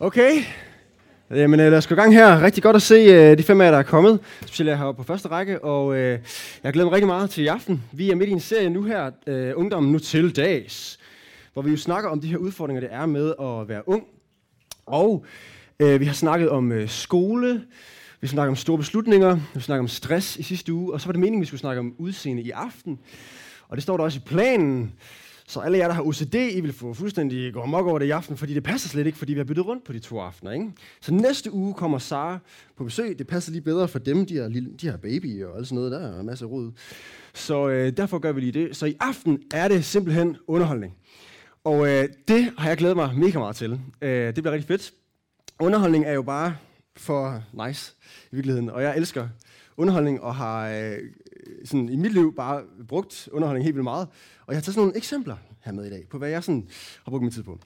Okay. Jamen, øh, lad os gå i gang her. Rigtig godt at se øh, de fem af jer, der er kommet. Specielt jeg heroppe på første række, og øh, jeg glæder mig rigtig meget til i aften. Vi er midt i en serie nu her, øh, Ungdommen nu til dags, hvor vi jo snakker om de her udfordringer, det er med at være ung. Og øh, vi har snakket om øh, skole, vi har snakket om store beslutninger, vi har snakket om stress i sidste uge, og så var det meningen, at vi skulle snakke om udseende i aften. Og det står der også i planen. Så alle jer, der har OCD, I vil få fuldstændig gå amok over det i aften, fordi det passer slet ikke, fordi vi har byttet rundt på de to aftener. Ikke? Så næste uge kommer Sara på besøg. Det passer lige bedre for dem. De har, lille, de har baby og alt sådan noget. Der er en masse rod. Så øh, derfor gør vi lige det. Så i aften er det simpelthen underholdning. Og øh, det har jeg glædet mig mega meget til. Øh, det bliver rigtig fedt. Underholdning er jo bare for nice i virkeligheden. Og jeg elsker underholdning og har øh, sådan, i mit liv bare brugt underholdning helt vildt meget. Og jeg har taget sådan nogle eksempler her med i dag, på hvad jeg sådan har brugt min tid på.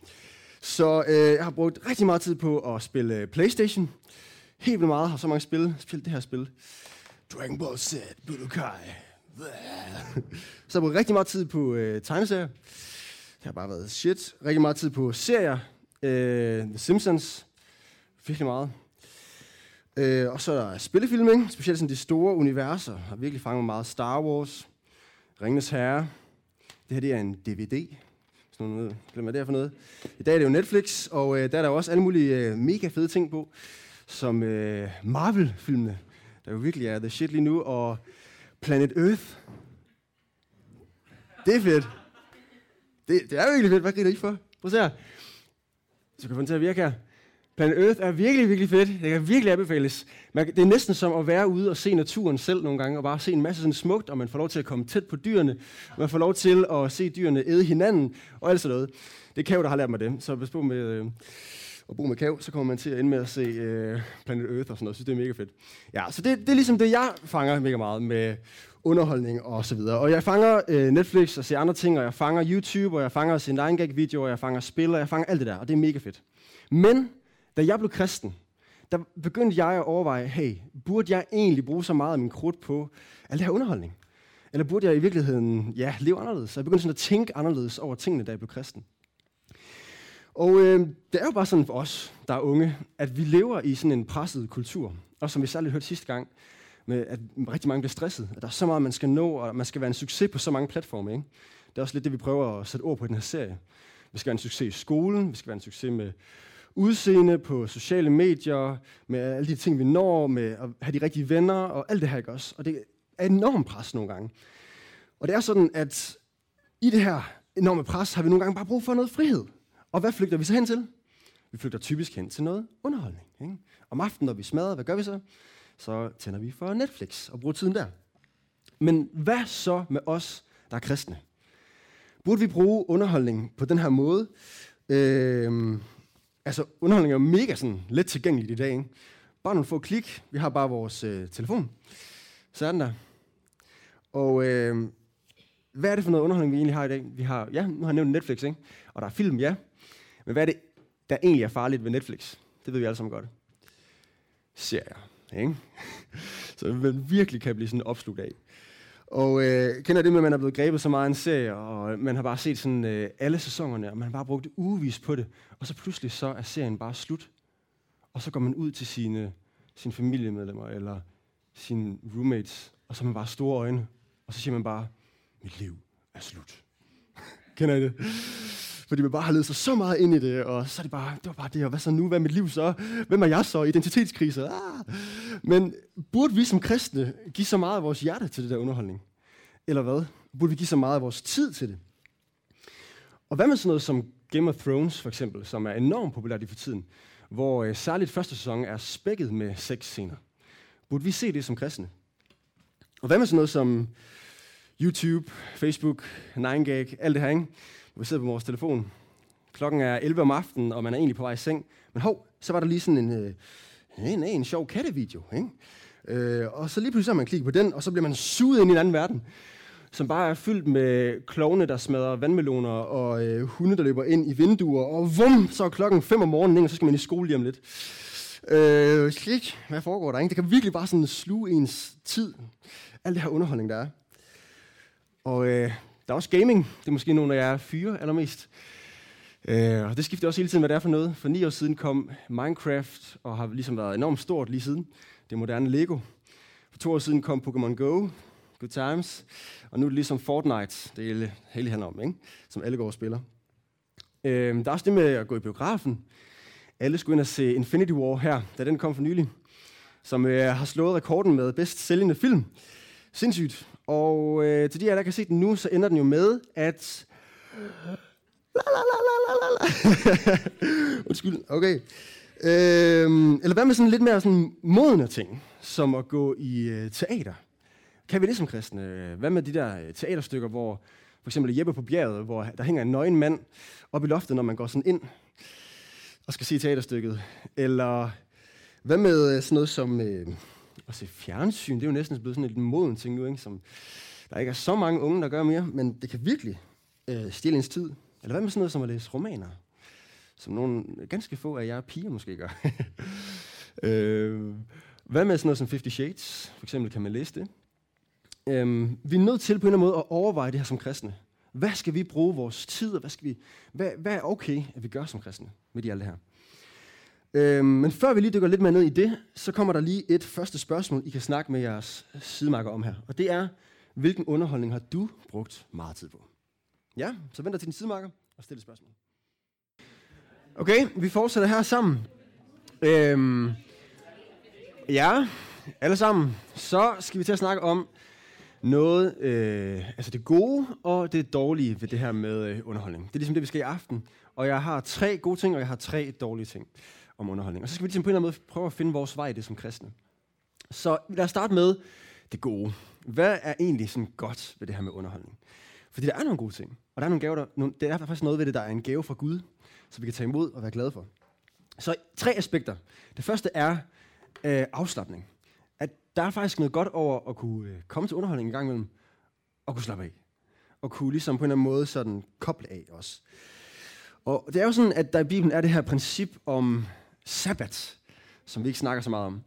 Så øh, jeg har brugt rigtig meget tid på at spille øh, Playstation. Helt vildt meget har så mange spil. Spillet det her spil. Dragon Ball Z, Budokai. så jeg har brugt rigtig meget tid på øh, tegneserier. Det har bare været shit. Rigtig meget tid på serier. Øh, The Simpsons. Virkelig meget. Øh, og så er der spillefilm, ikke? specielt sådan de store universer. Har virkelig fanget meget Star Wars, Ringens Herre. Det her det er en DVD. Sådan noget. Glem hvad det er for noget. I dag er det jo Netflix, og øh, der er der jo også alle mulige øh, mega fede ting på, som øh, Marvel-filmene, der jo virkelig er the shit lige nu, og Planet Earth. Det er fedt. Det, det er virkelig fedt. Hvad griner I for? Prøv at se her. Så kan få den til at virke her. Planet Earth er virkelig, virkelig fedt. Det kan virkelig anbefales. Man, det er næsten som at være ude og se naturen selv nogle gange, og bare se en masse sådan smukt, og man får lov til at komme tæt på dyrene, og man får lov til at se dyrene æde hinanden, og alt sådan noget. Det er Kav, der har lært mig det, så hvis på med øh, at bo med Kav, så kommer man til at ende med at se øh, Planet Earth og sådan noget. Så det er mega fedt. Ja, så det, det er ligesom det, jeg fanger mega meget med underholdning og så videre. Og jeg fanger øh, Netflix og ser andre ting, og jeg fanger YouTube, og jeg fanger sin egen gag videoer, og jeg fanger spil, og jeg fanger alt det der, og det er mega fedt. Men da jeg blev kristen, der begyndte jeg at overveje, hey, burde jeg egentlig bruge så meget af min krudt på al det her underholdning? Eller burde jeg i virkeligheden, ja, leve anderledes? Så jeg begyndte sådan at tænke anderledes over tingene, da jeg blev kristen. Og øh, det er jo bare sådan for os, der er unge, at vi lever i sådan en presset kultur. Og som vi særligt hørte sidste gang, med at rigtig mange bliver stresset. At der er så meget, man skal nå, og man skal være en succes på så mange platforme. Ikke? Det er også lidt det, vi prøver at sætte ord på i den her serie. Vi skal være en succes i skolen, vi skal være en succes med udseende på sociale medier, med alle de ting, vi når, med at have de rigtige venner og alt det her, ikke også? Og det er enormt pres nogle gange. Og det er sådan, at i det her enorme pres har vi nogle gange bare brug for noget frihed. Og hvad flygter vi så hen til? Vi flygter typisk hen til noget underholdning. Ikke? Om aftenen, når vi smadrer, hvad gør vi så? Så tænder vi for Netflix og bruger tiden der. Men hvad så med os, der er kristne? Burde vi bruge underholdning på den her måde? Øh, altså, underholdning er mega sådan let tilgængeligt i dag. Ikke? Bare nogle få klik. Vi har bare vores øh, telefon. Så er den der. Og øh, hvad er det for noget underholdning, vi egentlig har i dag? Vi har, ja, nu har jeg nævnt Netflix, ikke? Og der er film, ja. Men hvad er det, der egentlig er farligt ved Netflix? Det ved vi alle sammen godt. Serier, ikke? Så man virkelig kan blive sådan opslugt af. Og øh, kender det med, at man er blevet grebet så meget af en serie, og øh, man har bare set sådan øh, alle sæsonerne, og man har bare brugt ugevis på det, og så pludselig så er serien bare slut. Og så går man ud til sine, sine familiemedlemmer eller sine roommates, og så har man bare store øjne, og så siger man bare, mit liv er slut. kender I det? Fordi man bare har ledet sig så meget ind i det, og så er det bare, det var bare det, og hvad så nu, hvad er mit liv så? Hvem er jeg så? Identitetskrise? Ah. Men burde vi som kristne give så meget af vores hjerte til det der underholdning? Eller hvad? Burde vi give så meget af vores tid til det? Og hvad med sådan noget som Game of Thrones for eksempel, som er enormt populært i for tiden, hvor øh, særligt første sæson er spækket med sexscener. Burde vi se det som kristne? Og hvad med sådan noget som YouTube, Facebook, 9gag, alt det her, ikke? Vi sidder på vores telefon. Klokken er 11 om aftenen, og man er egentlig på vej i seng. Men hov, så var der lige sådan en, øh, en, en sjov kattevideo. Ikke? Øh, og så lige pludselig har man klikket på den, og så bliver man suget ind i en anden verden, som bare er fyldt med klovne, der smadrer vandmeloner, og øh, hunde, der løber ind i vinduer, og vum, så er klokken 5 om morgenen, og så skal man i skole lige om lidt. Øh, slik, hvad foregår der? Ikke? Det kan virkelig bare sådan sluge ens tid. al det her underholdning, der er. Og øh, der er også gaming. Det er måske nogle af jer fyre allermest. Øh, og det skifter også hele tiden, hvad det er for noget. For ni år siden kom Minecraft, og har ligesom været enormt stort lige siden. Det moderne Lego. For to år siden kom Pokémon Go, Good Times. Og nu er det ligesom Fortnite, det hele, hele handler om, ikke? som alle går og spiller. Øh, der er også det med at gå i biografen. Alle skulle ind og se Infinity War her, da den kom for nylig, som øh, har slået rekorden med bedst sælgende film. Sindssygt. Og øh, til de her, der kan se den nu, så ender den jo med, at... La, la, la, la, la, la. Undskyld, okay. Øhm, eller hvad med sådan lidt mere sådan modne ting, som at gå i øh, teater? Kan vi det som kristne? Øh, hvad med de der øh, teaterstykker, hvor for eksempel Jeppe på bjerget, hvor der hænger en nøgen mand op i loftet, når man går sådan ind og skal se teaterstykket? Eller hvad med øh, sådan noget som øh, at se fjernsyn? Det er jo næsten blevet sådan et moden ting nu, ikke? som der ikke er så mange unge, der gør mere, men det kan virkelig øh, stjæle ens tid. Eller hvad med sådan noget som at læse romaner? Som nogle ganske få af jer piger måske gør. øh, hvad med sådan noget som Fifty Shades? For eksempel kan man læse det. Øh, vi er nødt til på en eller anden måde at overveje det her som kristne. Hvad skal vi bruge vores tid, og hvad, skal vi, hvad, hvad er okay, at vi gør som kristne med de alt det her? Øhm, men før vi lige dykker lidt mere ned i det, så kommer der lige et første spørgsmål, I kan snakke med jeres sidemarker om her. Og det er, hvilken underholdning har du brugt meget tid på? Ja, så venter til din sidemarker og stille spørgsmål. Okay, vi fortsætter her sammen. Øhm, ja, alle sammen. Så skal vi til at snakke om noget, øh, altså det gode og det dårlige ved det her med øh, underholdning. Det er ligesom det, vi skal i aften. Og jeg har tre gode ting, og jeg har tre dårlige ting om underholdning. Og så skal vi ligesom på en eller anden måde prøve at finde vores vej i det som kristne. Så lad os starte med det gode. Hvad er egentlig sådan godt ved det her med underholdning? Fordi der er nogle gode ting. Og der er nogle gaver, der, nogle, det er faktisk noget ved det, der er en gave fra Gud, så vi kan tage imod og være glade for. Så tre aspekter. Det første er øh, afslappning. At der er faktisk noget godt over at kunne øh, komme til underholdning en gang imellem, og kunne slappe af. Og kunne ligesom på en eller anden måde sådan koble af også. Og det er jo sådan, at der i Bibelen er det her princip om sabbat, som vi ikke snakker så meget om.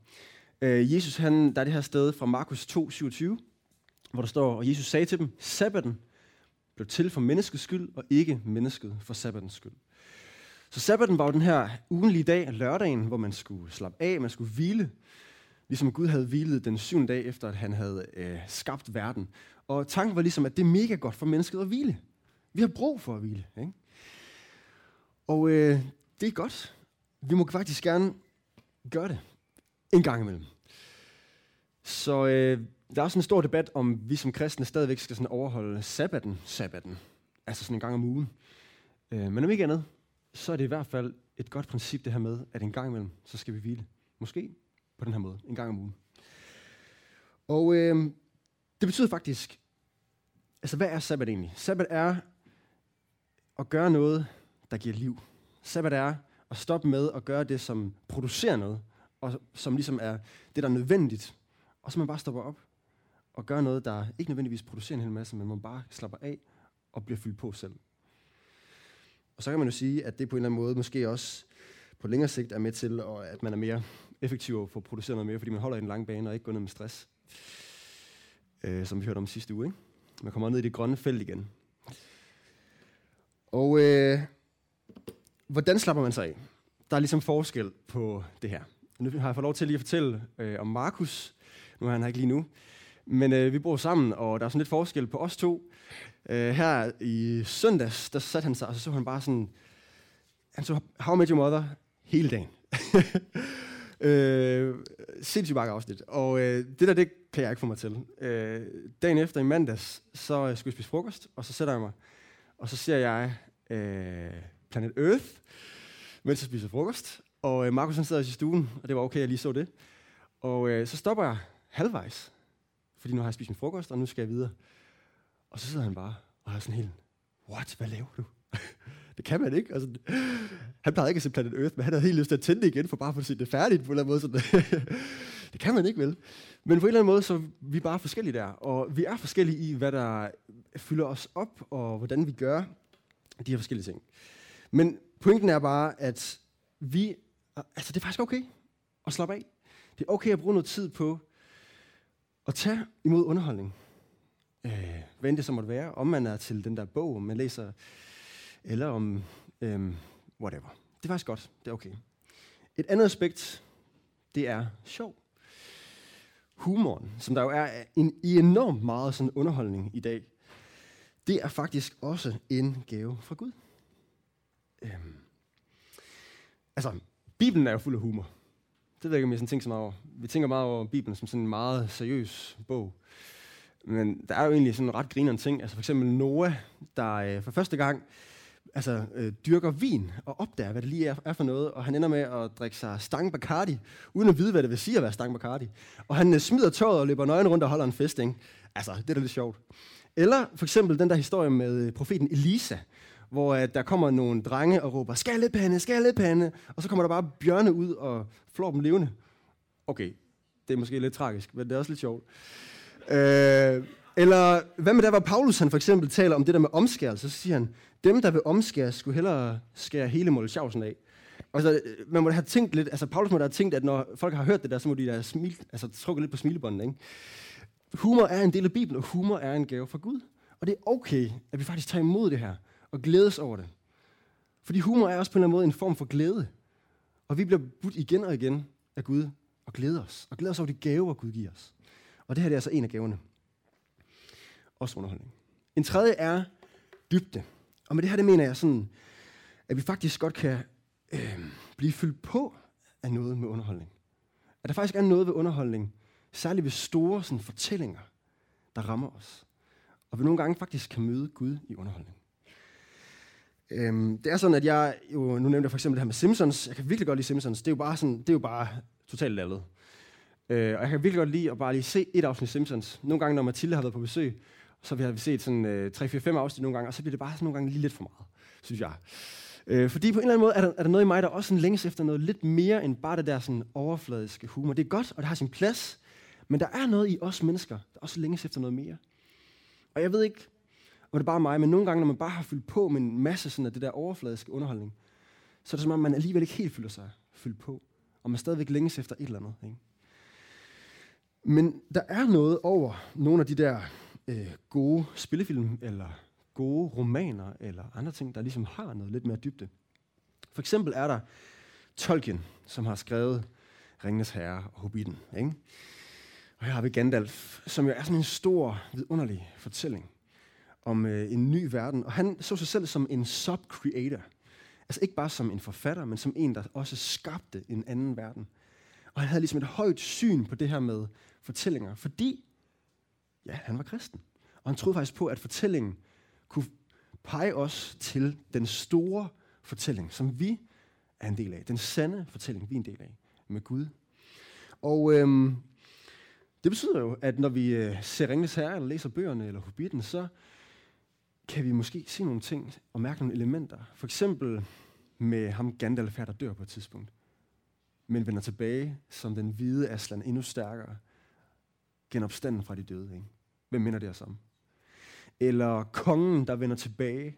Øh, Jesus, han, der er det her sted fra Markus 2, 27, hvor der står, og Jesus sagde til dem, sabbaten blev til for menneskets skyld, og ikke mennesket for sabbatens skyld. Så sabbaten var jo den her ugenlige dag, lørdagen, hvor man skulle slappe af, man skulle hvile, ligesom Gud havde hvilet den syvende dag, efter at han havde øh, skabt verden. Og tanken var ligesom, at det er mega godt for mennesket at hvile. Vi har brug for at hvile. Ikke? Og øh, det er godt. Vi må faktisk gerne gøre det en gang imellem. Så øh, der er sådan en stor debat, om vi som kristne stadigvæk skal sådan overholde sabbaten, sabbaten, altså sådan en gang om ugen. Øh, men om ikke andet, så er det i hvert fald et godt princip det her med, at en gang imellem, så skal vi hvile. Måske på den her måde, en gang om ugen. Og øh, det betyder faktisk, altså hvad er sabbat egentlig? Sabbat er at gøre noget, der giver liv. Sabbat er at stoppe med at gøre det, som producerer noget, og som ligesom er det, der er nødvendigt, og så man bare stopper op og gør noget, der ikke nødvendigvis producerer en hel masse, men man bare slapper af og bliver fyldt på selv. Og så kan man jo sige, at det på en eller anden måde måske også på længere sigt er med til, at man er mere effektiv og får produceret noget mere, fordi man holder i den lange bane og ikke går ned med stress. Øh, som vi hørte om sidste uge. Ikke? Man kommer ned i det grønne felt igen. Og øh, hvordan slapper man sig af? Der er ligesom forskel på det her. Nu har jeg fået lov til lige at fortælle øh, om Markus. Nu er han her ikke lige nu. Men øh, vi bor sammen, og der er sådan lidt forskel på os to. Øh, her i søndags, der satte han sig, og så så han bare sådan... Han så How I Met Your Mother hele dagen. øh, sindssygt mange afsnit. Og øh, det der, det kan jeg ikke få mig til. Øh, dagen efter i mandags, så øh, skulle jeg spise frokost, og så sætter jeg mig, og så ser jeg øh, Planet Earth, mens jeg spiser frokost. Og øh, Markus han sidder i stuen, og det var okay, jeg lige så det. Og øh, så stopper jeg halvvejs, fordi nu har jeg spist min frokost, og nu skal jeg videre. Og så sidder han bare og har sådan helt, what, hvad laver du? det kan man ikke. Altså, han plejede ikke at se Planet Earth, men han havde helt lyst til at tænde det igen, for bare for at se det færdigt på en eller anden måde. Sådan. det kan man ikke, vel? Men på en eller anden måde, så er vi bare forskellige der. Og vi er forskellige i, hvad der fylder os op, og hvordan vi gør de her forskellige ting. Men pointen er bare, at vi, altså det er faktisk okay at slappe af. Det er okay at bruge noget tid på at tage imod underholdning. Øh, hvad end det så måtte være. Om man er til den der bog, man læser, eller om øh, whatever. Det er faktisk godt. Det er okay. Et andet aspekt, det er sjov. Humoren, som der jo er en, i enormt meget sådan underholdning i dag, det er faktisk også en gave fra Gud. Øhm. Altså, Bibelen er jo fuld af humor. Det ved jeg ikke, om jeg sådan tænker så meget over. Vi tænker meget over Bibelen som sådan en meget seriøs bog. Men der er jo egentlig sådan en ret grinerende ting. Altså for eksempel Noah, der øh, for første gang altså, øh, dyrker vin og opdager, hvad det lige er, er for noget, og han ender med at drikke sig stang Bacardi, uden at vide, hvad det vil sige at være stang Bacardi. Og han øh, smider tøjet og løber nøgen rundt og holder en fest, ikke? Altså, det er da lidt sjovt. Eller for eksempel den der historie med øh, profeten Elisa, hvor uh, der kommer nogle drenge og råber, skallepande, skallepande, og så kommer der bare bjørne ud og flår dem levende. Okay, det er måske lidt tragisk, men det er også lidt sjovt. Øh, eller hvad med der, hvor Paulus han for eksempel taler om det der med omskærelse, så siger han, dem der vil omskære, skulle hellere skære hele Molde af. Altså, man må have tænkt lidt, altså Paulus må da have tænkt, at når folk har hørt det der, så må de da smil, altså, trukke lidt på smilebåndet, ikke? Humor er en del af Bibelen, og humor er en gave fra Gud. Og det er okay, at vi faktisk tager imod det her, og glædes over det. Fordi humor er også på en eller anden måde en form for glæde. Og vi bliver budt igen og igen af Gud, og glæder os. Og glæder os over de gaver, Gud giver os. Og det her det er altså en af gaverne. Også underholdning. En tredje er dybde. Og med det her, det mener jeg sådan, at vi faktisk godt kan øh, blive fyldt på af noget med underholdning. At der faktisk er noget ved underholdning, særligt ved store sådan, fortællinger, der rammer os. Og vi nogle gange faktisk kan møde Gud i underholdning. Øhm, det er sådan, at jeg jo, nu nævnte jeg for eksempel det her med Simpsons. Jeg kan virkelig godt lide Simpsons. Det er jo bare, sådan, det er jo bare totalt lallet. Øh, og jeg kan virkelig godt lide at bare lige se et afsnit Simpsons. Nogle gange, når Mathilde har været på besøg, så har vi set sådan øh, 3-4-5 afsnit nogle gange, og så bliver det bare sådan nogle gange lige lidt for meget, synes jeg. Øh, fordi på en eller anden måde er der, er der noget i mig, der også sådan længes efter noget lidt mere end bare det der sådan overfladiske humor. Det er godt, og det har sin plads, men der er noget i os mennesker, der også længes efter noget mere. Og jeg ved ikke, var det er bare mig, men nogle gange, når man bare har fyldt på med en masse sådan af det der overfladiske underholdning, så er det som om, man alligevel ikke helt føler sig fyldt på, og man stadigvæk længes efter et eller andet. Ikke? Men der er noget over nogle af de der øh, gode spillefilm, eller gode romaner, eller andre ting, der ligesom har noget lidt mere dybde. For eksempel er der Tolkien, som har skrevet Ringenes Herre og Hobbiten. Ikke? Og her har vi Gandalf, som jo er sådan en stor, vidunderlig fortælling om øh, en ny verden. Og han så sig selv som en sub-creator. Altså ikke bare som en forfatter, men som en, der også skabte en anden verden. Og han havde ligesom et højt syn på det her med fortællinger, fordi ja, han var kristen. Og han troede faktisk på, at fortællingen kunne pege os til den store fortælling, som vi er en del af. Den sande fortælling, vi er en del af med Gud. Og øhm, det betyder jo, at når vi øh, ser Ringens Herre, eller læser bøgerne, eller Hobbiten, så kan vi måske se nogle ting og mærke nogle elementer. For eksempel med ham Gandalf her, der dør på et tidspunkt, men vender tilbage som den hvide Aslan, endnu stærkere, genopstanden fra de døde. Ikke? Hvem minder det os om? Eller kongen, der vender tilbage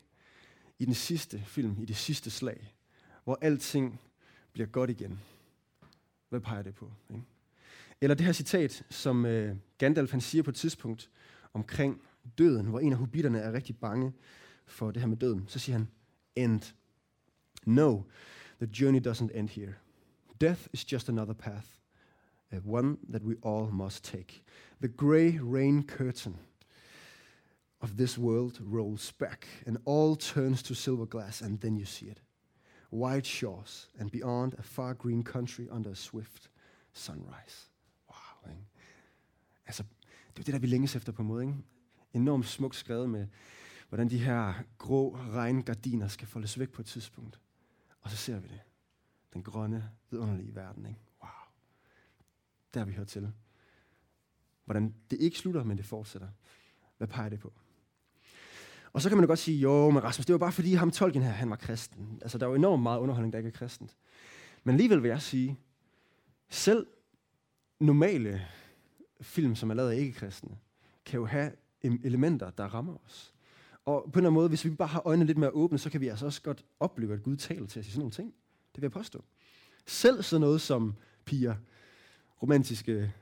i den sidste film, i det sidste slag, hvor alting bliver godt igen. Hvad peger det på? Ikke? Eller det her citat, som øh, Gandalf han siger på et tidspunkt omkring døden, hvor en af hobitterne er rigtig bange for det her med døden. Så siger han, end. No, the journey doesn't end here. Death is just another path, uh, one that we all must take. The grey rain curtain of this world rolls back, and all turns to silver glass, and then you see it. White shores, and beyond a far green country under a swift sunrise. Wow, ikke? Altså, det er det, der vi længes efter på en måde, ikke? Enormt smukt skrevet med, hvordan de her grå regngardiner skal foldes væk på et tidspunkt. Og så ser vi det. Den grønne, vidunderlige verden. Ikke? Wow. Der vi hørt til. Hvordan det ikke slutter, men det fortsætter. Hvad peger det på? Og så kan man jo godt sige, jo, men Rasmus, det var bare fordi ham Tolkien her, han var kristen. Altså, der er jo enormt meget underholdning, der ikke er kristent. Men alligevel vil jeg sige, selv normale film, som er lavet af ikke-kristne, kan jo have elementer, der rammer os. Og på en eller anden måde, hvis vi bare har øjnene lidt mere åbne, så kan vi altså også godt opleve, at Gud taler til os i sådan nogle ting. Det vil jeg påstå. Selv sådan noget som piger, romantiske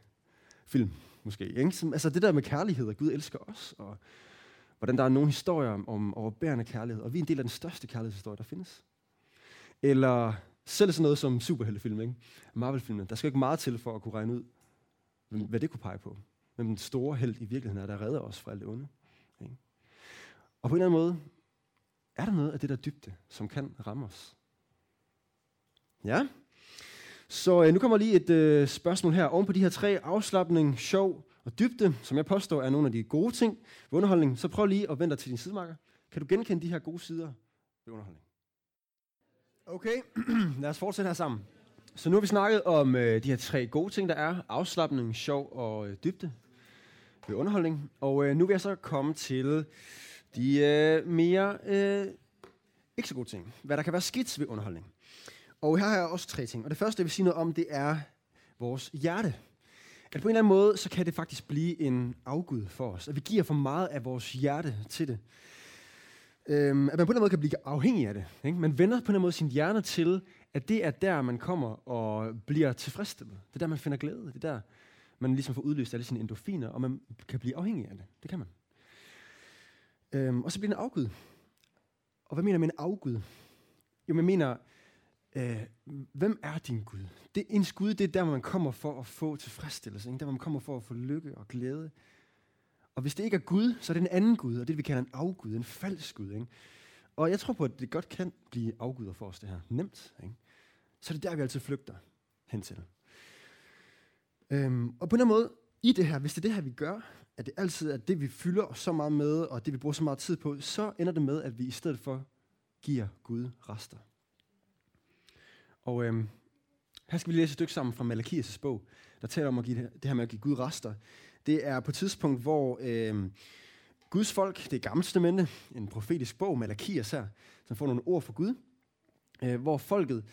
film, måske. Ikke? Som, altså det der med kærlighed, at Gud elsker os, og hvordan der er nogle historier om, om overbærende kærlighed, og vi er en del af den største kærlighedshistorie, der findes. Eller selv sådan noget som superheltefilm, ikke? Marvel-filmen. Der skal ikke meget til for at kunne regne ud, hvad det kunne pege på. Men den store held i virkeligheden er, der redder os fra alt det onde. Ikke? Og på en eller anden måde, er der noget af det der dybde, som kan ramme os? Ja. Så øh, nu kommer lige et øh, spørgsmål her. Oven på de her tre, afslappning, sjov og dybde, som jeg påstår er nogle af de gode ting ved underholdning, så prøv lige at vente til din sidemarker. Kan du genkende de her gode sider ved underholdning? Okay, lad os fortsætte her sammen. Så nu har vi snakket om øh, de her tre gode ting, der er. Afslappning, sjov og øh, dybde ved underholdning. Og øh, nu vil jeg så komme til de øh, mere øh, ikke så gode ting. Hvad der kan være skidt ved underholdning. Og her har jeg også tre ting. Og det første, jeg vil sige noget om, det er vores hjerte. At på en eller anden måde, så kan det faktisk blive en afgud for os. At vi giver for meget af vores hjerte til det. Øhm, at man på en eller anden måde kan blive afhængig af det. Ikke? Man vender på en eller anden måde sin hjerne til, at det er der, man kommer og bliver tilfredsstillet. Det er der, man finder glæde. Det er der, man ligesom får udløst alle sine endorfiner, og man kan blive afhængig af det. Det kan man. Øhm, og så bliver den en afgud. Og hvad mener man en afgud? Jo, man mener, øh, hvem er din Gud? Det, ens Gud, det er der, hvor man kommer for at få tilfredsstillelse. Ikke? Der, hvor man kommer for at få lykke og glæde. Og hvis det ikke er Gud, så er det en anden Gud, og det vi kalder en afgud, en falsk Gud. Ikke? Og jeg tror på, at det godt kan blive afguder for os, det her. Nemt. Ikke? Så det er der, vi altid flygter hen til. Øhm, og på en måde, i det her, hvis det er det her, vi gør, at det altid er det, vi fylder så meget med, og det, vi bruger så meget tid på, så ender det med, at vi i stedet for giver Gud rester. Og øhm, her skal vi læse et stykke sammen fra Malakias' bog, der taler om at give det, det her med at give Gud rester. Det er på et tidspunkt, hvor øhm, Guds folk, det gamle testamente, en profetisk bog, Malakias her, som får nogle ord for Gud, øh, hvor folket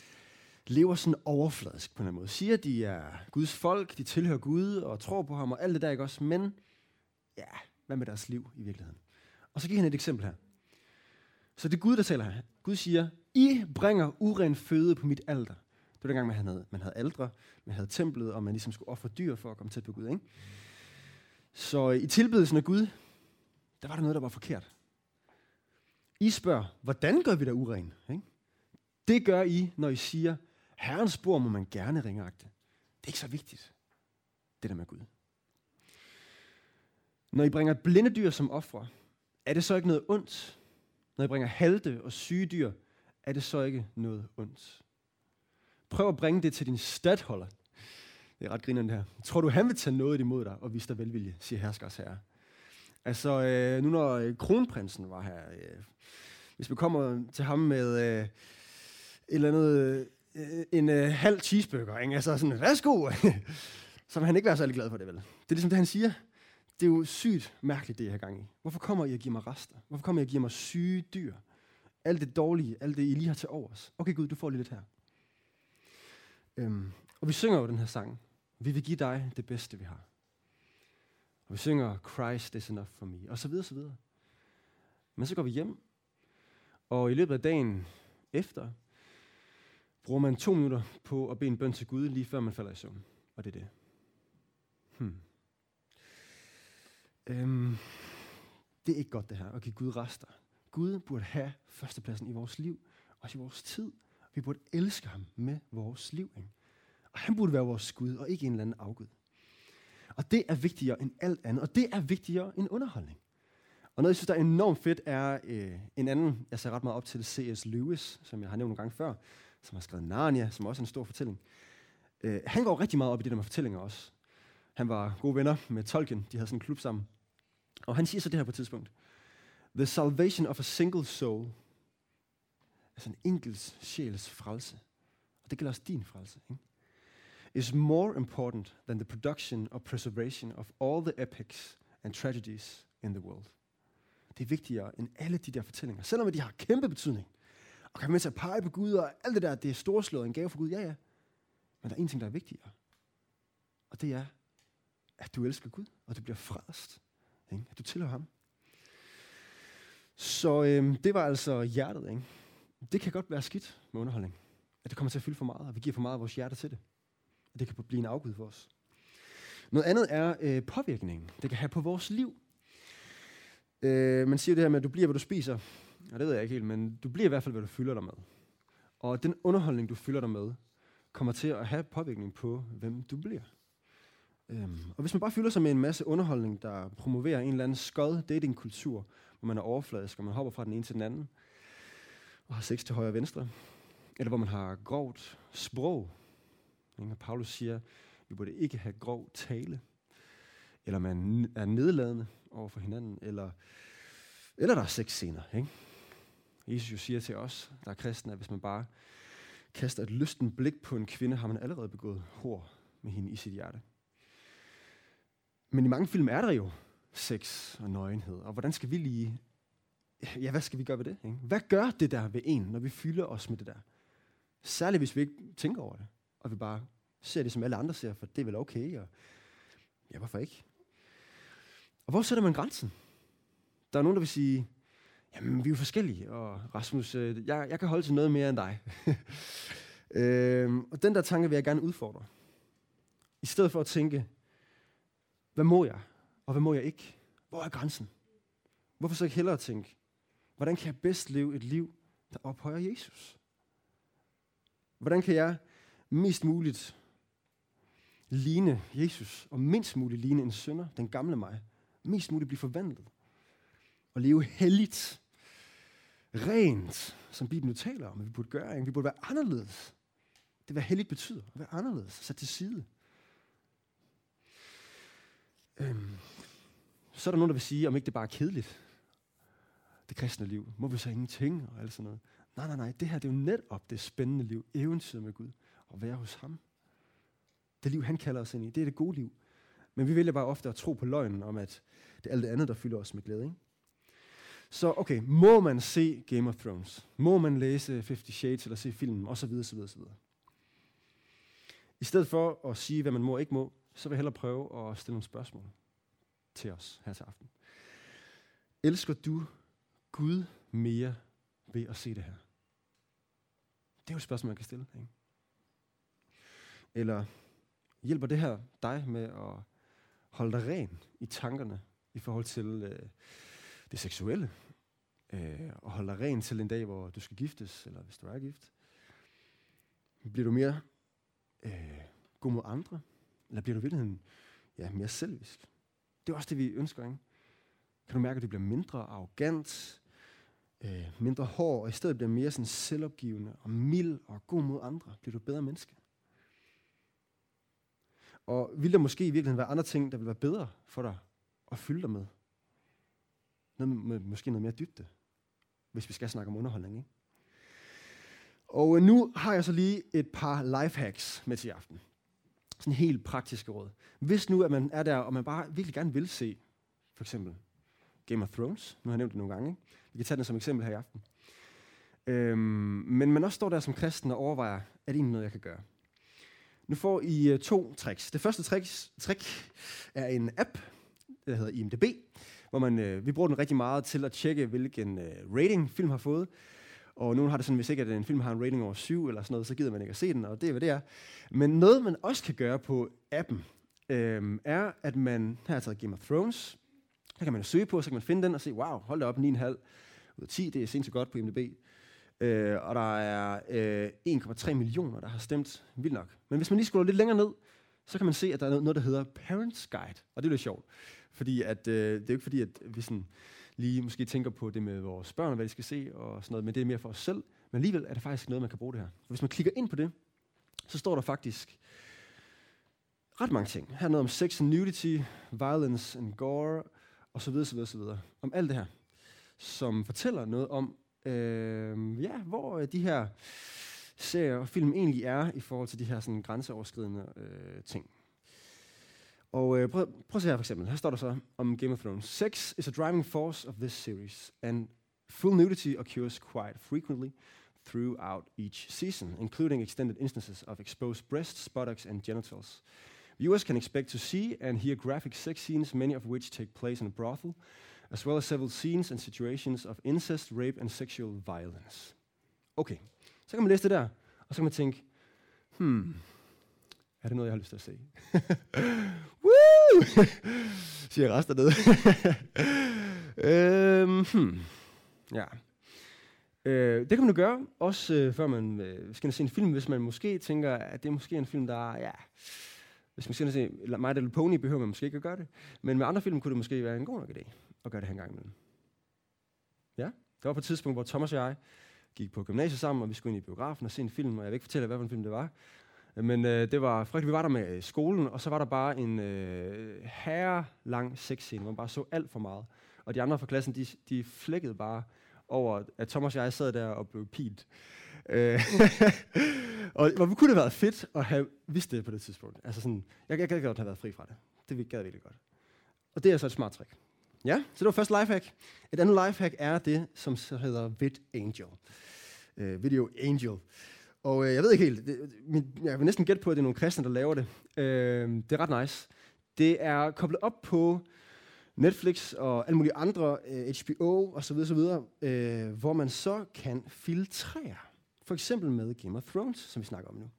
lever sådan overfladisk på en måde. Siger, de er Guds folk, de tilhører Gud og tror på ham og alt det der, ikke også? Men, ja, hvad med deres liv i virkeligheden? Og så giver han et eksempel her. Så det er Gud, der taler her. Gud siger, I bringer uren føde på mit alter. Det var dengang, man havde, man havde aldre, man havde templet, og man ligesom skulle ofre dyr for at komme tæt på Gud. Ikke? Så i tilbedelsen af Gud, der var der noget, der var forkert. I spørger, hvordan gør vi der uren? Ikke? Det gør I, når I siger, Herrens spor må man gerne ringagte. Det er ikke så vigtigt, det der med Gud. Når I bringer blinde dyr som ofre, er det så ikke noget ondt? Når I bringer halte og syge dyr, er det så ikke noget ondt? Prøv at bringe det til din stadholder. Det er ret grinerende her. Tror du, han vil tage noget imod dig og vise dig velvilje, siger herskers herre. Altså, øh, nu når øh, kronprinsen var her, øh, hvis vi kommer til ham med øh, et eller andet øh, Øh, en øh, halv cheeseburger, ikke? altså sådan, værsgo, så vil han ikke være særlig glad for det, vel? Det er ligesom det, han siger. Det er jo sygt mærkeligt, det jeg har gang i. Hvorfor kommer I og giver mig rester? Hvorfor kommer I og giver mig syge dyr? Alt det dårlige, alt det, I lige har til overs. Okay Gud, du får lige lidt her. Øhm, og vi synger jo den her sang. Vi vil give dig det bedste, vi har. Og vi synger, Christ is enough for me, og så videre, så videre. Men så går vi hjem, og i løbet af dagen efter, bruger man to minutter på at bede en bøn til Gud, lige før man falder i søvn. Og det er det. Hmm. Øhm, det er ikke godt det her, at give Gud rester. Gud burde have førstepladsen i vores liv, også i vores tid. Vi burde elske ham med vores liv. Ikke? Og han burde være vores Gud, og ikke en eller anden afgud. Og det er vigtigere end alt andet, og det er vigtigere end underholdning. Og noget, jeg synes, der er enormt fedt, er øh, en anden, jeg ser ret meget op til, C.S. Lewis, som jeg har nævnt nogle gange før, som har skrevet Narnia, som også er en stor fortælling. Øh, han går rigtig meget op i det der med fortællinger også. Han var gode venner med Tolkien, de havde sådan en klub sammen. Og han siger så det her på et tidspunkt. The salvation of a single soul, altså en enkelt sjæls frelse, og det gælder også din frelse, ikke? is more important than the production or preservation of all the epics and tragedies in the world. Det er vigtigere end alle de der fortællinger, selvom de har kæmpe betydning og kan være med til at pege på Gud, og alt det der, det er storslået en gave for Gud, ja ja. Men der er en ting, der er vigtigere. Og det er, at du elsker Gud, og du bliver frelst. Ikke? At du tilhører ham. Så øhm, det var altså hjertet. Ikke? Det kan godt være skidt med underholdning. At det kommer til at fylde for meget, og vi giver for meget af vores hjerte til det. At det kan blive en afgud for os. Noget andet er øh, påvirkningen, det kan have på vores liv. Øh, man siger det her med, at du bliver, hvad du spiser. Og det ved jeg ikke helt, men du bliver i hvert fald, hvad du fylder dig med. Og den underholdning, du fylder dig med, kommer til at have påvirkning på, hvem du bliver. Øhm, og hvis man bare fylder sig med en masse underholdning, der promoverer en eller anden skød datingkultur, hvor man er overfladisk, og man hopper fra den ene til den anden, og har sex til højre og venstre, eller hvor man har grovt sprog. Og Paulus siger, vi burde ikke have grov tale, eller man er nedladende over for hinanden, eller, eller der er sexscener. Ikke? Jesus jo siger til os, der er kristne, at hvis man bare kaster et lysten blik på en kvinde, har man allerede begået hår med hende i sit hjerte. Men i mange film er der jo sex og nøgenhed, og hvordan skal vi lige... Ja, hvad skal vi gøre ved det? Ikke? Hvad gør det der ved en, når vi fylder os med det der? Særligt hvis vi ikke tænker over det, og vi bare ser det, som alle andre ser, for det er vel okay, og ja, hvorfor ikke? Og hvor sætter man grænsen? Der er nogen, der vil sige, jamen, vi er jo forskellige, og Rasmus, øh, jeg, jeg kan holde til noget mere end dig. øh, og den der tanke vil jeg gerne udfordre. I stedet for at tænke, hvad må jeg, og hvad må jeg ikke? Hvor er grænsen? Hvorfor så ikke hellere tænke, hvordan kan jeg bedst leve et liv, der ophøjer Jesus? Hvordan kan jeg mest muligt ligne Jesus, og mindst muligt ligne en sønder, den gamle mig? Mest muligt blive forvandlet. Og leve helligt, rent, som Bibelen taler om, at vi burde gøre. Ikke? Vi burde være anderledes. Det, hvad helligt betyder, at være anderledes, sat til side. Øhm, så er der nogen, der vil sige, om ikke det bare er kedeligt, det kristne liv. Må vi så ingenting og alt sådan noget. Nej, nej, nej. Det her det er jo netop det spændende liv, eventyret med Gud, at være hos ham. Det liv, han kalder os ind i, det er det gode liv. Men vi vælger bare ofte at tro på løgnen om, at det er alt det andet, der fylder os med glæde. Ikke? Så okay, må man se Game of Thrones? Må man læse Fifty Shades eller se filmen? Og så videre, så videre, så videre. I stedet for at sige, hvad man må og ikke må, så vil jeg hellere prøve at stille nogle spørgsmål til os her til aften. Elsker du Gud mere ved at se det her? Det er jo et spørgsmål, man kan stille. Ikke? Eller hjælper det her dig med at holde dig ren i tankerne i forhold til øh, det seksuelle? Øh, og holde dig ren til en dag, hvor du skal giftes, eller hvis du er gift? Bliver du mere øh, god mod andre? Eller bliver du i virkeligheden ja, mere selvisk? Det er også det, vi ønsker, ikke? Kan du mærke, at du bliver mindre arrogant, øh, mindre hård, og i stedet bliver mere sådan selvopgivende og mild og god mod andre? Bliver du et bedre menneske? Og vil der måske i virkeligheden være andre ting, der vil være bedre for dig at fylde dig med? Noget med, måske noget mere dybde, hvis vi skal snakke om underholdning. Ikke? Og øh, nu har jeg så lige et par lifehacks med til i aften. Sådan helt praktiske råd. Hvis nu, at man er der, og man bare virkelig gerne vil se, for eksempel Game of Thrones, nu har jeg nævnt det nogle gange, ikke? vi kan tage den som eksempel her i aften. Øhm, men man også står der som kristen og overvejer, er det egentlig noget, jeg kan gøre? Nu får I uh, to tricks. Det første tricks, trick er en app, der hedder IMDb, hvor man, øh, vi bruger den rigtig meget til at tjekke, hvilken øh, rating film har fået. Og nogen har det sådan, hvis ikke at en film har en rating over 7 eller sådan noget, så gider man ikke at se den, og det er, hvad det er. Men noget, man også kan gøre på appen, øh, er, at man, her har taget Game of Thrones, der kan man søge på, så kan man finde den og se, wow, hold da op, 9,5 ud af 10, det er sindssygt godt på IMDb. Øh, og der er øh, 1,3 millioner, der har stemt vildt nok. Men hvis man lige scroller lidt længere ned, så kan man se, at der er noget, der hedder Parents Guide. Og det er lidt sjovt. Fordi at, øh, det er jo ikke fordi, at vi sådan lige måske tænker på det med vores børn, og hvad de skal se og sådan noget, men det er mere for os selv. Men alligevel er det faktisk noget, man kan bruge det her. For hvis man klikker ind på det, så står der faktisk ret mange ting. Her er noget om sex and nudity, violence and gore, og så videre, så videre, så videre. Om alt det her, som fortæller noget om, øh, ja, hvor øh, de her serier og film egentlig er i forhold til de her sådan, grænseoverskridende øh, ting. Og øh, prøv, prøv at se her for eksempel. Her står der så om Game of Thrones. Sex is a driving force of this series, and full nudity occurs quite frequently throughout each season, including extended instances of exposed breasts, buttocks, and genitals. Viewers can expect to see and hear graphic sex scenes, many of which take place in a brothel, as well as several scenes and situations of incest, rape, and sexual violence. Okay, så kan man læse det der, og så kan man tænke, hmm, er det noget, jeg har lyst til at se? Woo! Siger resten ned. Øhm, hmm. Ja. Øh, det kan man jo gøre, også øh, før man øh, skal se en film, hvis man måske tænker, at det er måske en film, der er, ja, hvis man skal se My Little Pony, behøver man måske ikke at gøre det. Men med andre film kunne det måske være en god nok idé at gøre det her en gang imellem. Ja, det var på et tidspunkt, hvor Thomas og jeg gik på gymnasiet sammen, og vi skulle ind i biografen og se en film, og jeg vil ikke fortælle, hvad for en film det var. Men øh, det var frygteligt. Vi var der med øh, skolen, og så var der bare en øh, herre lang sexscene, hvor man bare så alt for meget. Og de andre fra klassen, de, de flækkede bare over, at Thomas og jeg sad der og blev pint. Øh, og hvor kunne det have været fedt at have vidst det på det tidspunkt. Altså sådan, jeg, jeg gad godt have været fri fra det. Det gad virkelig godt. Og det er så et smart trick. Ja, så det var første lifehack. Et andet lifehack er det, som så hedder Vid Angel. Uh, Video Angel. Og øh, jeg ved ikke helt, det, min, jeg vil næsten gætte på, at det er nogle kristne, der laver det. Øh, det er ret nice. Det er koblet op på Netflix og alle mulige andre, øh, HBO og så videre, så videre uh, hvor man så kan filtrere. For eksempel med Game of Thrones, som vi snakker om nu.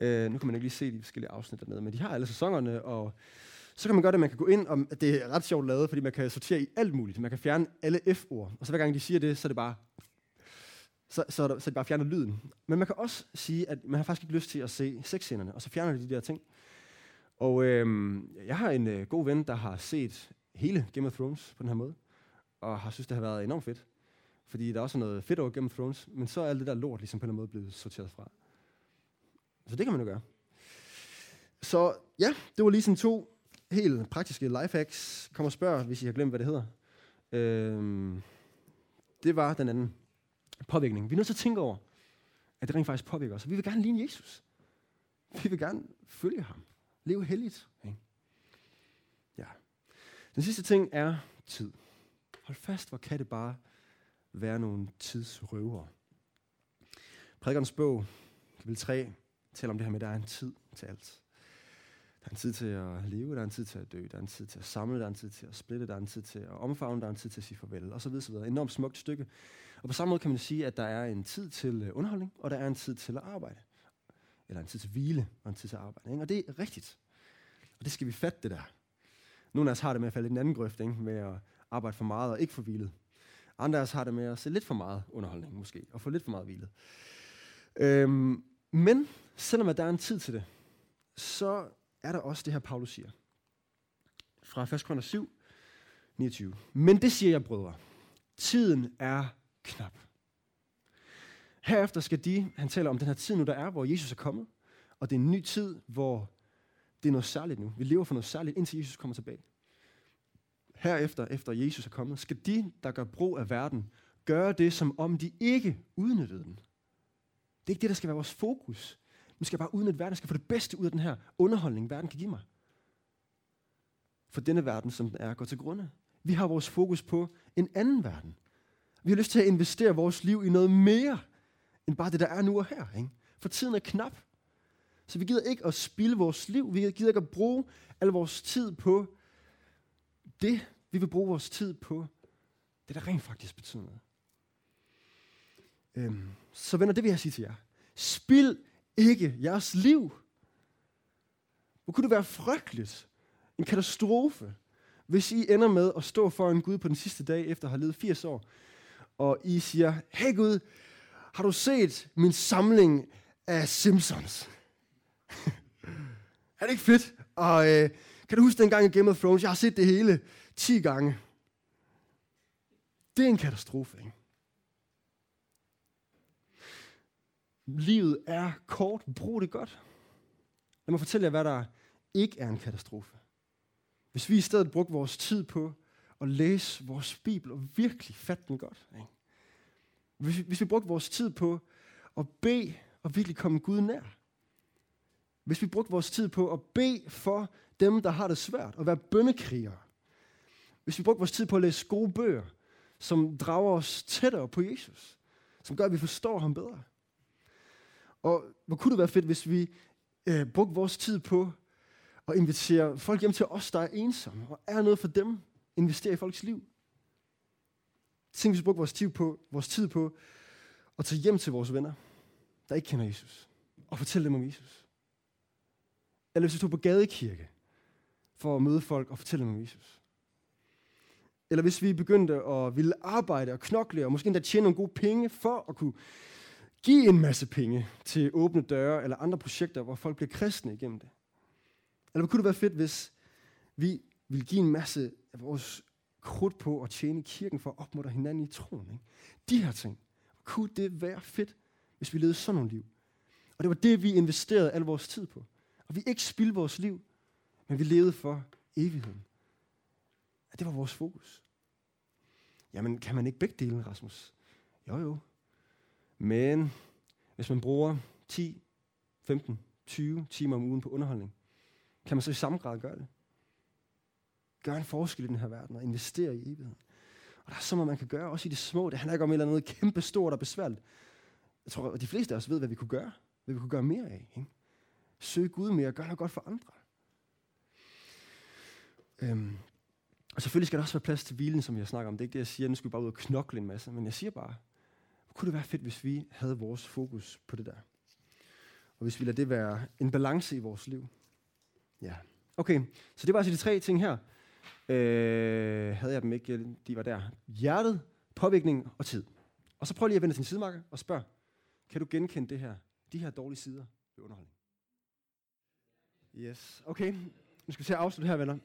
Øh, nu kan man ikke lige se de forskellige afsnit dernede, men de har alle sæsonerne, og så kan man gøre det, at man kan gå ind, og det er ret sjovt lavet, fordi man kan sortere i alt muligt. Man kan fjerne alle F-ord, og så hver gang de siger det, så er det bare så, så, der, så de bare fjerner lyden. Men man kan også sige, at man har faktisk ikke lyst til at se sexscenerne, og så fjerner de de der ting. Og øhm, jeg har en øh, god ven, der har set hele Game of Thrones på den her måde, og har synes, det har været enormt fedt. Fordi der er også noget fedt over Game of Thrones, men så er alt det der lort ligesom på en eller anden måde blevet sorteret fra. Så det kan man jo gøre. Så ja, det var lige sådan to helt praktiske lifehacks. Kom og spørg, hvis I har glemt, hvad det hedder. Øhm, det var den anden påvirkning. Vi er nødt til at tænke over, at det rent faktisk påvirker os. Vi vil gerne ligne Jesus. Vi vil gerne følge ham. Leve helligt. Ikke? Ja. Den sidste ting er tid. Hold fast, hvor kan det bare være nogle tidsrøvere. Prædikernes bog, kapitel 3, taler om det her med, at der er en tid til alt. Der er en tid til at leve, der er en tid til at dø, der er en tid til at samle, der er en tid til at splitte, der er en tid til at omfavne, der er en tid til at sige farvel, og så videre, så videre. Enormt smukt stykke. Og på samme måde kan man sige, at der er en tid til øh, underholdning, og der er en tid til at arbejde. Eller en tid til hvile, og en tid til at arbejde. Ikke? Og det er rigtigt. Og det skal vi fatte, det der. Nogle af os har det med at falde i den anden grøft, ikke? med at arbejde for meget og ikke for hvilet. Andre af os har det med at se lidt for meget underholdning, måske, og få lidt for meget hvilet. Øhm, men selvom at der er en tid til det, så er der også det her, Paulus siger. Fra 1. Korinther 7, 29. Men det siger jeg, brødre. Tiden er knap. Herefter skal de, han taler om den her tid nu, der er, hvor Jesus er kommet, og det er en ny tid, hvor det er noget særligt nu. Vi lever for noget særligt, indtil Jesus kommer tilbage. Herefter, efter Jesus er kommet, skal de, der gør brug af verden, gøre det, som om de ikke udnyttede den. Det er ikke det, der skal være vores fokus. Nu skal jeg bare udnytte verden. Jeg skal få det bedste ud af den her underholdning, verden kan give mig. For denne verden, som den er, går til grunde. Vi har vores fokus på en anden verden. Vi har lyst til at investere vores liv i noget mere, end bare det, der er nu og her. Ikke? For tiden er knap. Så vi gider ikke at spilde vores liv. Vi gider ikke at bruge al vores tid på det. Vi vil bruge vores tid på det, der rent faktisk betyder noget. Øhm, så venner, det vil jeg sige til jer. Spil ikke jeres liv. Hvor kunne det være frygteligt, en katastrofe, hvis I ender med at stå for en Gud på den sidste dag, efter at have levet 80 år, og I siger, hey Gud, har du set min samling af Simpsons? er det ikke fedt? Og øh, kan du huske den gang i Game of Thrones? Jeg har set det hele 10 gange. Det er en katastrofe, ikke? Livet er kort. Brug det godt. Lad mig fortælle jer, hvad der ikke er en katastrofe. Hvis vi i stedet brugte vores tid på at læse vores Bibel og virkelig fatte den godt. Ikke? Hvis, hvis vi brugte vores tid på at bede og virkelig komme Gud nær. Hvis vi brugte vores tid på at bede for dem, der har det svært, og være bønnekrigere. Hvis vi brugte vores tid på at læse gode bøger, som drager os tættere på Jesus. Som gør, at vi forstår ham bedre. Og hvor kunne det være fedt, hvis vi øh, brugte vores tid på at invitere folk hjem til os, der er ensomme, og er noget for dem. Investere i folks liv. Tænk, hvis vi brugte vores tid på, vores tid på at tage hjem til vores venner, der ikke kender Jesus, og fortælle dem om Jesus. Eller hvis vi tog på gadekirke for at møde folk og fortælle dem om Jesus. eller hvis vi begyndte at ville arbejde og knokle, og måske endda tjene nogle gode penge for at kunne give en masse penge til åbne døre eller andre projekter, hvor folk bliver kristne igennem det. Eller kunne det være fedt, hvis vi ville give en masse vores krudt på at tjene kirken for at opmuntre hinanden i troen. Ikke? De her ting. Kunne det være fedt, hvis vi levede sådan nogle liv? Og det var det, vi investerede al vores tid på. Og vi ikke spildte vores liv, men vi levede for evigheden. At det var vores fokus. Jamen, kan man ikke begge dele, Rasmus? Jo, jo. Men hvis man bruger 10, 15, 20 timer om ugen på underholdning, kan man så i samme grad gøre det? Gøre en forskel i den her verden og investere i evigheden. Og der er så meget, man kan gøre, også i det små. Det handler ikke om et eller andet kæmpe stort og besværligt. Jeg tror, at de fleste af os ved, hvad vi kunne gøre. Hvad vi kunne gøre mere af. Ikke? Søg Gud mere, gør noget godt for andre. Øhm, og selvfølgelig skal der også være plads til hvilen, som jeg snakker om. Det er ikke det, jeg siger, nu skal vi bare ud og knokle en masse. Men jeg siger bare, kunne det være fedt, hvis vi havde vores fokus på det der. Og hvis vi lader det være en balance i vores liv. Ja. Okay, så det var altså de tre ting her. Øh, havde jeg dem ikke, de var der. Hjertet, påvirkning og tid. Og så prøv lige at vende til en sidemarker og spørg, kan du genkende det her, de her dårlige sider ved underholdning? Yes, okay. Nu skal vi se at afslutte her, venner.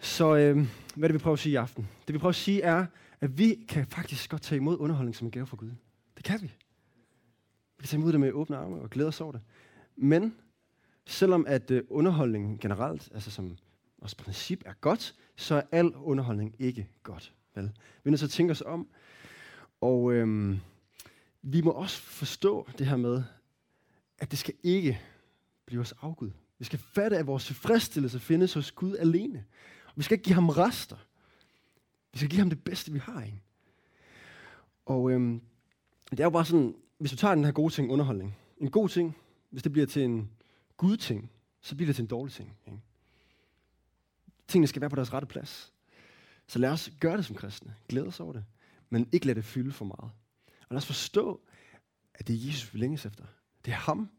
Så øh, hvad er det, vi prøver at sige i aften? Det vi prøver at sige er, at vi kan faktisk godt tage imod underholdning som en gave fra Gud. Det kan vi. Vi kan tage imod det med åbne arme og glæde os over det. Men selvom at øh, underholdning generelt, altså som vores princip er godt, så er al underholdning ikke godt. Vel? Vi er nødt til at tænke os om. Og øhm, vi må også forstå det her med, at det skal ikke blive os afgud. Vi skal fatte, at vores tilfredsstillelse findes hos Gud alene. Og vi skal ikke give ham rester. Vi skal give ham det bedste, vi har. Ikke? Og øhm, det er jo bare sådan, hvis du tager den her gode ting, underholdning. En god ting, hvis det bliver til en gudting, så bliver det til en dårlig ting. Ikke? Tingene skal være på deres rette plads. Så lad os gøre det som kristne. Glæde os over det. Men ikke lade det fylde for meget. Og lad os forstå, at det er Jesus, vi længes efter. Det er ham.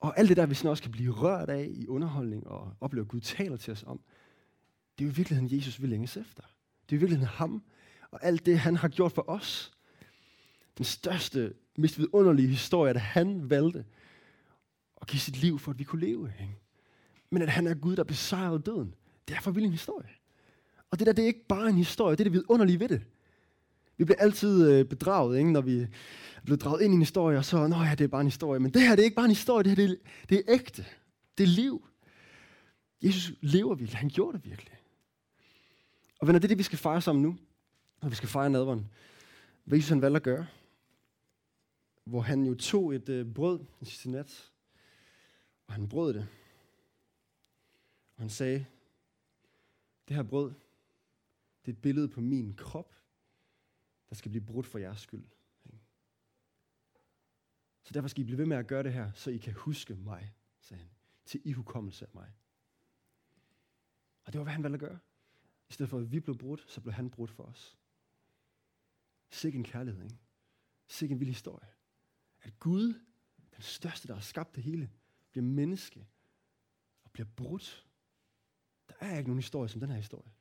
Og alt det der, vi sådan også kan blive rørt af i underholdning og opleve, at Gud taler til os om, det er jo i virkeligheden Jesus, vi længes efter. Det er i virkeligheden ham. Og alt det, han har gjort for os. Den største, mest vidunderlige historie, at han valgte og give sit liv for, at vi kunne leve. Ikke? Men at han er Gud, der besejrede døden. Det er for vild en historie. Og det der, det er ikke bare en historie, det er det vidunderlige ved det. Vi bliver altid øh, bedraget, ikke? når vi er blevet draget ind i en historie, og så, nå ja, det er bare en historie. Men det her, det er ikke bare en historie, det her, det er, det er ægte. Det er liv. Jesus lever virkelig. Han gjorde det virkelig. Og venner, det er det, vi skal fejre sammen nu. når vi skal fejre nadveren. Hvad Jesus han valgte at gøre. Hvor han jo tog et øh, brød den sidste nat. Og han brød det. Og han sagde, det her brød, det er et billede på min krop, der skal blive brudt for jeres skyld. Så derfor skal I blive ved med at gøre det her, så I kan huske mig, sagde han, til ihukommelse af mig. Og det var, hvad han valgte at gøre. I stedet for, at vi blev brudt, så blev han brudt for os. Sikke en kærlighed, ikke? Sikke en vild historie. At Gud, den største, der har skabt det hele, bliver menneske og bliver brudt. Der er ikke nogen historie som den her historie.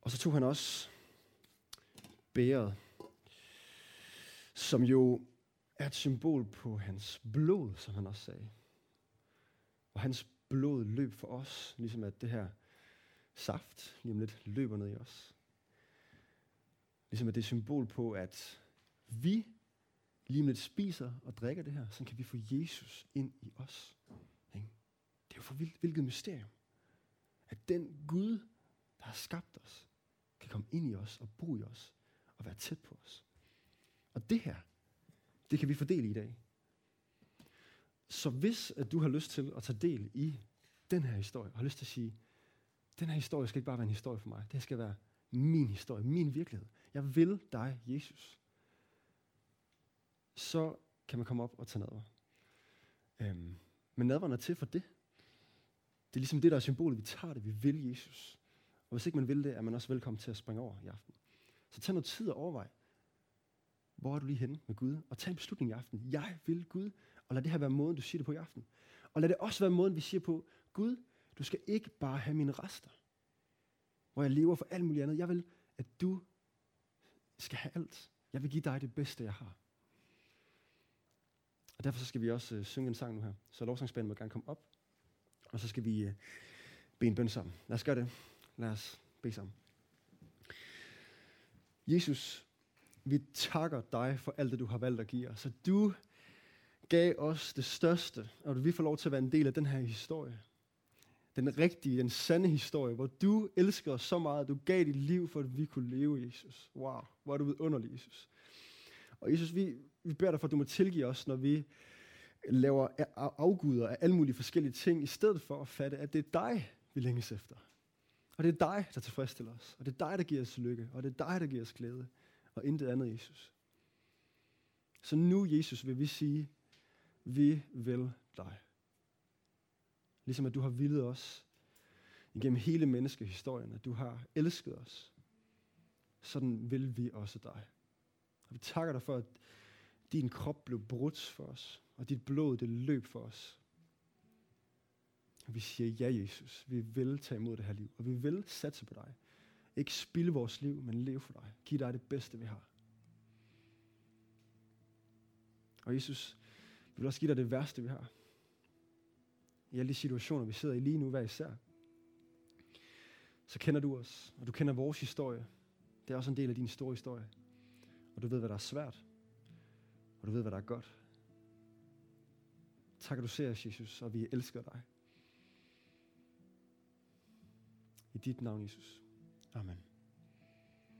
Og så tog han også bæret, som jo er et symbol på hans blod, som han også sagde. Og hans blod løb for os, ligesom at det her saft lige om lidt løber ned i os. Ligesom at det er symbol på, at vi lige om lidt spiser og drikker det her, så kan vi få Jesus ind i os. Det er jo for vildt, hvilket mysterium. At den Gud, der har skabt os, kan komme ind i os og bo i os og være tæt på os. Og det her, det kan vi fordele i dag. Så hvis at du har lyst til at tage del i den her historie, og har lyst til at sige, den her historie skal ikke bare være en historie for mig, det skal være min historie, min virkelighed. Jeg vil dig, Jesus. Så kan man komme op og tage nadver. Øhm, men nadveren er til for det. Det er ligesom det, der er symbolet. Vi tager det. Vi vil Jesus. Og hvis ikke man vil det, er man også velkommen til at springe over i aften. Så tag noget tid og overvej, hvor er du lige henne med Gud? Og tag en beslutning i aften. Jeg vil Gud. Og lad det her være måden, du siger det på i aften. Og lad det også være måden, vi siger på, Gud, du skal ikke bare have mine rester, hvor jeg lever for alt muligt andet. Jeg vil, at du skal have alt. Jeg vil give dig det bedste, jeg har. Og derfor så skal vi også øh, synge en sang nu her. Så lovsangsbanen må gerne komme op. Og så skal vi øh, bede en bøn sammen. Lad os gøre det. Lad os bede sammen. Jesus, vi takker dig for alt det, du har valgt at give os. Så du gav os det største, og vi får lov til at være en del af den her historie. Den rigtige, den sande historie, hvor du elsker os så meget, at du gav dit liv, for at vi kunne leve, Jesus. Wow, hvor er du vidunderlig, Jesus. Og Jesus, vi, vi beder dig for, at du må tilgive os, når vi laver afguder af alle mulige forskellige ting, i stedet for at fatte, at det er dig, vi længes efter. Og det er dig, der tilfredsstiller os. Og det er dig, der giver os lykke. Og det er dig, der giver os glæde. Og intet andet, Jesus. Så nu, Jesus, vil vi sige, vi vil dig. Ligesom at du har vildet os igennem hele menneskehistorien, at du har elsket os. Sådan vil vi også dig. Og vi takker dig for, at din krop blev brudt for os, og dit blod, det løb for os. Og vi siger, ja Jesus, vi vil tage imod det her liv, og vi vil satse på dig. Ikke spille vores liv, men leve for dig. Giv dig det bedste, vi har. Og Jesus, vi vil også give dig det værste, vi har. I alle de situationer, vi sidder i lige nu, hver især. Så kender du os, og du kender vores historie. Det er også en del af din store historie. Og du ved, hvad der er svært. Og du ved, hvad der er godt. Tak, at du ser os, Jesus, og vi elsker dig. I dit navn, Jesus. Amen.